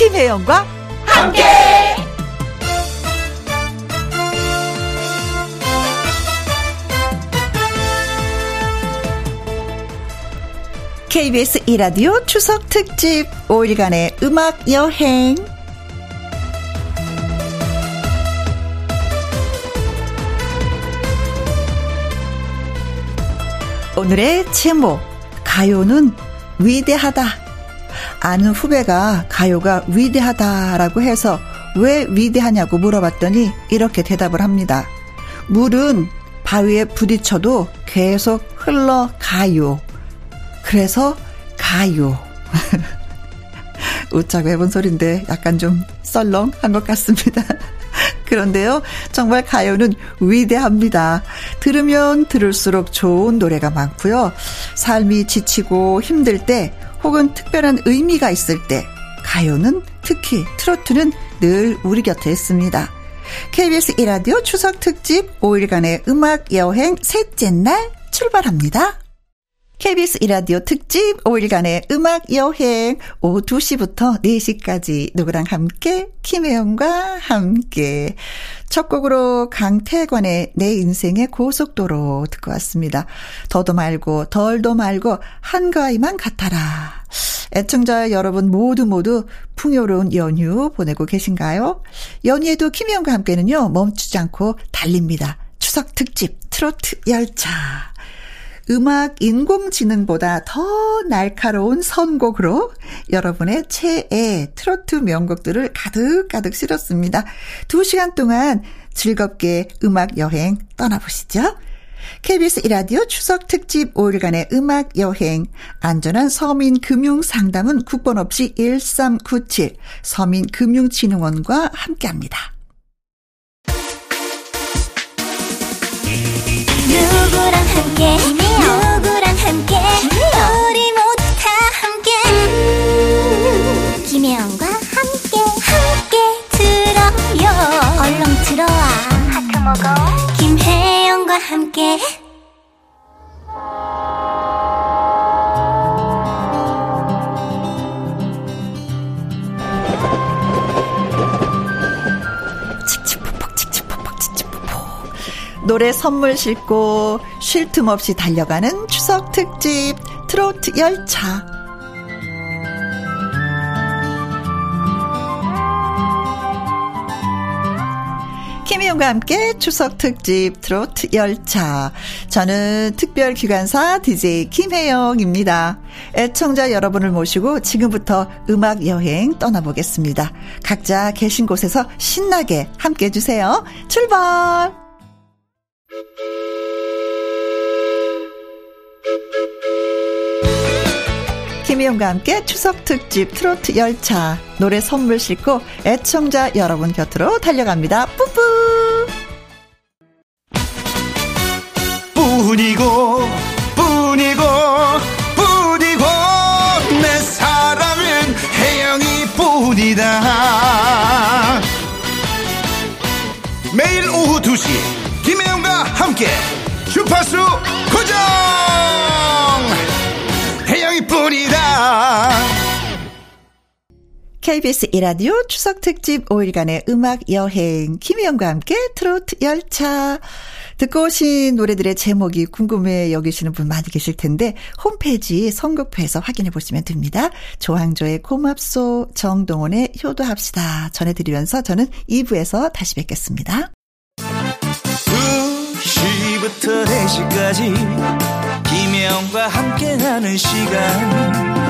김혜영과 함께. KBS 이라디오 추석 특집 5일간의 음악 여행. 오늘의 제목, 가요는 위대하다. 아는 후배가 가요가 위대하다라고 해서 왜 위대하냐고 물어봤더니 이렇게 대답을 합니다. 물은 바위에 부딪혀도 계속 흘러가요. 그래서 가요. 웃자고 해본 소리인데 약간 좀 썰렁한 것 같습니다. 그런데요, 정말 가요는 위대합니다. 들으면 들을수록 좋은 노래가 많고요. 삶이 지치고 힘들 때 혹은 특별한 의미가 있을 때 가요는 특히 트로트는 늘 우리 곁에 있습니다. KBS 이라디오 추석 특집 5일간의 음악 여행 셋째 날 출발합니다. KBS 이라디오 특집 5일간의 음악 여행 오후 2시부터 4시까지 누구랑 함께 김혜영과 함께 첫 곡으로 강태관의 내 인생의 고속도로 듣고 왔습니다. 더도 말고 덜도 말고 한가위만 같아라. 애청자 여러분 모두 모두 풍요로운 연휴 보내고 계신가요? 연휴에도 김혜영과 함께는요 멈추지 않고 달립니다. 추석 특집 트로트 열차. 음악 인공지능보다 더 날카로운 선곡으로 여러분의 최애 트로트 명곡들을 가득가득 실었습니다. 두 시간 동안 즐겁게 음악 여행 떠나보시죠. KBS 이라디오 추석 특집 5일간의 음악 여행 안전한 서민 금융 상담은 국번 없이 1397 서민금융진흥원과 함께합니다. 김혜영과 함께. 노래 선물 싣고 쉴 틈 없이 달려가는 추석 특집 트로트 열차. 김희용과 함께 추석 특집 트로트 열차. 저는 특별 기관사 DJ 김혜영입니다. 애청자 여러분을 모시고 지금부터 음악 여행 떠나보겠습니다. 각자 계신 곳에서 신나게 함께 해주세요. 출발! 김희영과 함께 추석 특집 트로트 열차 노래 선물 싣고 애청자 여러분 곁으로 달려갑니다. 뿌뿌 뿐이고 KBS 이라디오 추석 특집 5일간의 음악 여행 김혜영과 함께 트로트 열차 듣고 오신 노래들의 제목이 궁금해 여기시는 분 많이 계실 텐데 홈페이지 선곡표에서 확인해 보시면 됩니다. 조항조의 고맙소 정동원의 효도합시다 전해드리면서 저는 2부에서 다시 뵙겠습니다. 2시부터 4시까지 김혜영과 함께하는 시간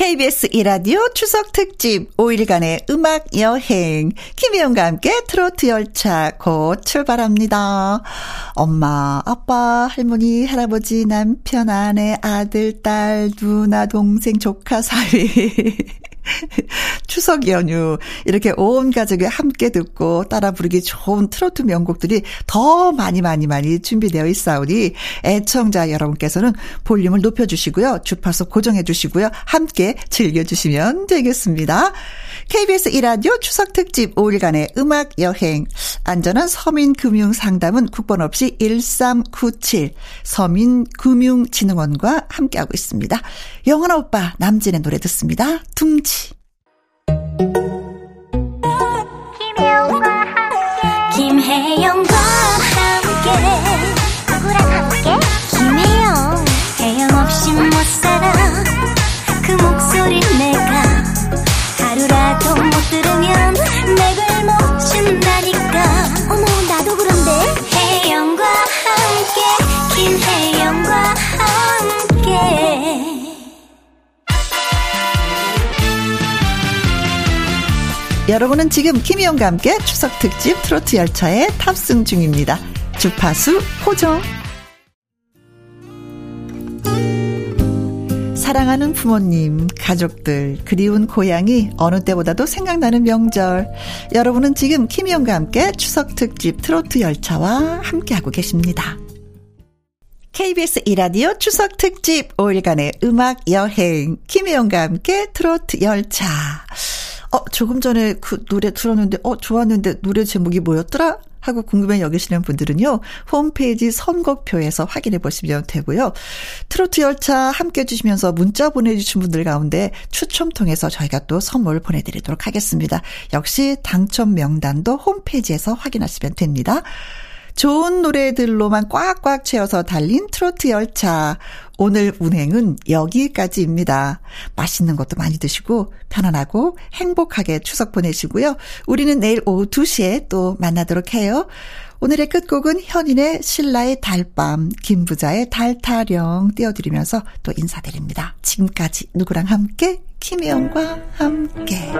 KBS 이라디오 추석 특집 5일간의 음악 여행 김혜영과 함께 트로트 열차 곧 출발합니다. 엄마, 아빠, 할머니, 할아버지, 남편, 아내, 아들, 딸, 누나, 동생, 조카, 사위 추석 연휴 이렇게 온 가족이 함께 듣고 따라 부르기 좋은 트로트 명곡들이 더 많이 많이 많이 준비되어 있사오니 애청자 여러분께서는 볼륨을 높여주시고요. 주파수 고정해주시고요. 함께 즐겨주시면 되겠습니다. KBS 이라디오 추석 특집 5일간의 음악 여행. 안전한 서민 금융 상담은 국번 없이 1397 서민금융진흥원과 함께하고 있습니다. 영원아 오빠 남진의 노래 듣습니다. 둥지. 영과 여러분은 지금 김희영과 함께 추석 특집 트로트 열차에 탑승 중입니다. 주파수 호정. 사랑하는 부모님, 가족들, 그리운 고향이 어느 때보다도 생각나는 명절. 여러분은 지금 김희영과 함께 추석 특집 트로트 열차와 함께하고 계십니다. KBS 이라디오 추석 특집 5일간의 음악 여행 김혜영과 함께 트로트 열차. 어, 조금 전에 그 노래 들었는데, 어, 좋았는데 노래 제목이 뭐였더라? 하고 궁금해 여기시는 분들은요, 홈페이지 선곡표에서 확인해 보시면 되고요. 트로트 열차 함께 해주시면서 문자 보내주신 분들 가운데 추첨 통해서 저희가 또 선물 보내드리도록 하겠습니다. 역시 당첨 명단도 홈페이지에서 확인하시면 됩니다. 좋은 노래들로만 꽉꽉 채워서 달린 트로트 열차. 오늘 운행은 여기까지입니다. 맛있는 것도 많이 드시고 편안하고 행복하게 추석 보내시고요. 우리는 내일 오후 2시에 또 만나도록 해요. 오늘의 끝곡은 현인의 신라의 달밤, 김부자의 달타령 띄워드리면서 또 인사드립니다. 지금까지 누구랑 함께? 김혜영과 함께.